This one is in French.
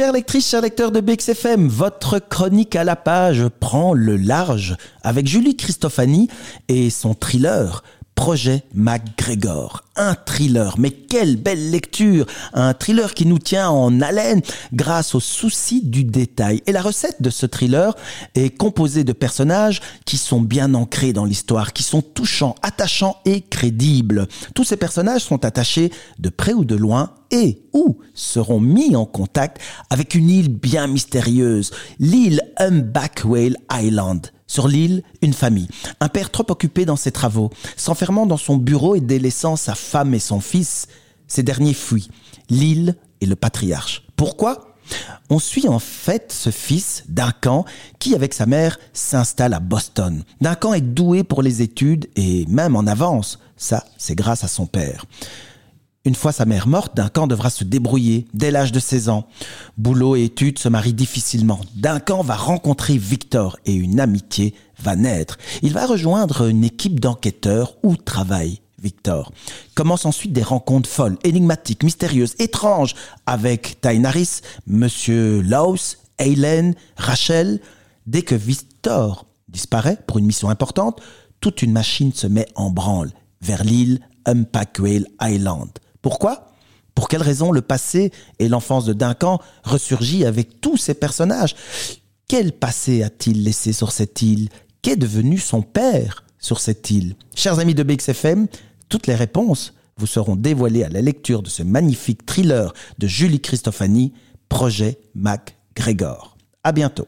Chères lectrices, chers lecteurs de BXFM, votre chronique à la page prend le large avec Julie Christophani et son thriller Projet MacGregor. Un thriller, mais quelle belle lecture Un thriller qui nous tient en haleine grâce au souci du détail. Et la recette de ce thriller est composée de personnages qui sont bien ancrés dans l'histoire, qui sont touchants, attachants et crédibles. Tous ces personnages sont attachés de près ou de loin et ou seront mis en contact avec une île bien mystérieuse, l'île Humpback Island. Sur l'île, une famille. Un père trop occupé dans ses travaux, s'enfermant dans son bureau et délaissant sa femme et son fils. Ces derniers fuient. L'île et le patriarche. Pourquoi? On suit en fait ce fils Duncan qui, avec sa mère, s'installe à Boston. Duncan est doué pour les études et même en avance. Ça, c'est grâce à son père. Une fois sa mère morte, Duncan devra se débrouiller dès l'âge de 16 ans. Boulot et études se marient difficilement. Duncan va rencontrer Victor et une amitié va naître. Il va rejoindre une équipe d'enquêteurs où travaille Victor. Commencent ensuite des rencontres folles, énigmatiques, mystérieuses, étranges avec Tainaris, Monsieur Laos, Hélène, Rachel. Dès que Victor disparaît pour une mission importante, toute une machine se met en branle vers l'île Umpaqua Island. Pourquoi? Pour quelle raison le passé et l'enfance de Duncan ressurgit avec tous ces personnages? Quel passé a-t-il laissé sur cette île? Qu'est devenu son père sur cette île? Chers amis de BXFM, toutes les réponses vous seront dévoilées à la lecture de ce magnifique thriller de Julie Christophani, Projet Mac Gregor. À bientôt.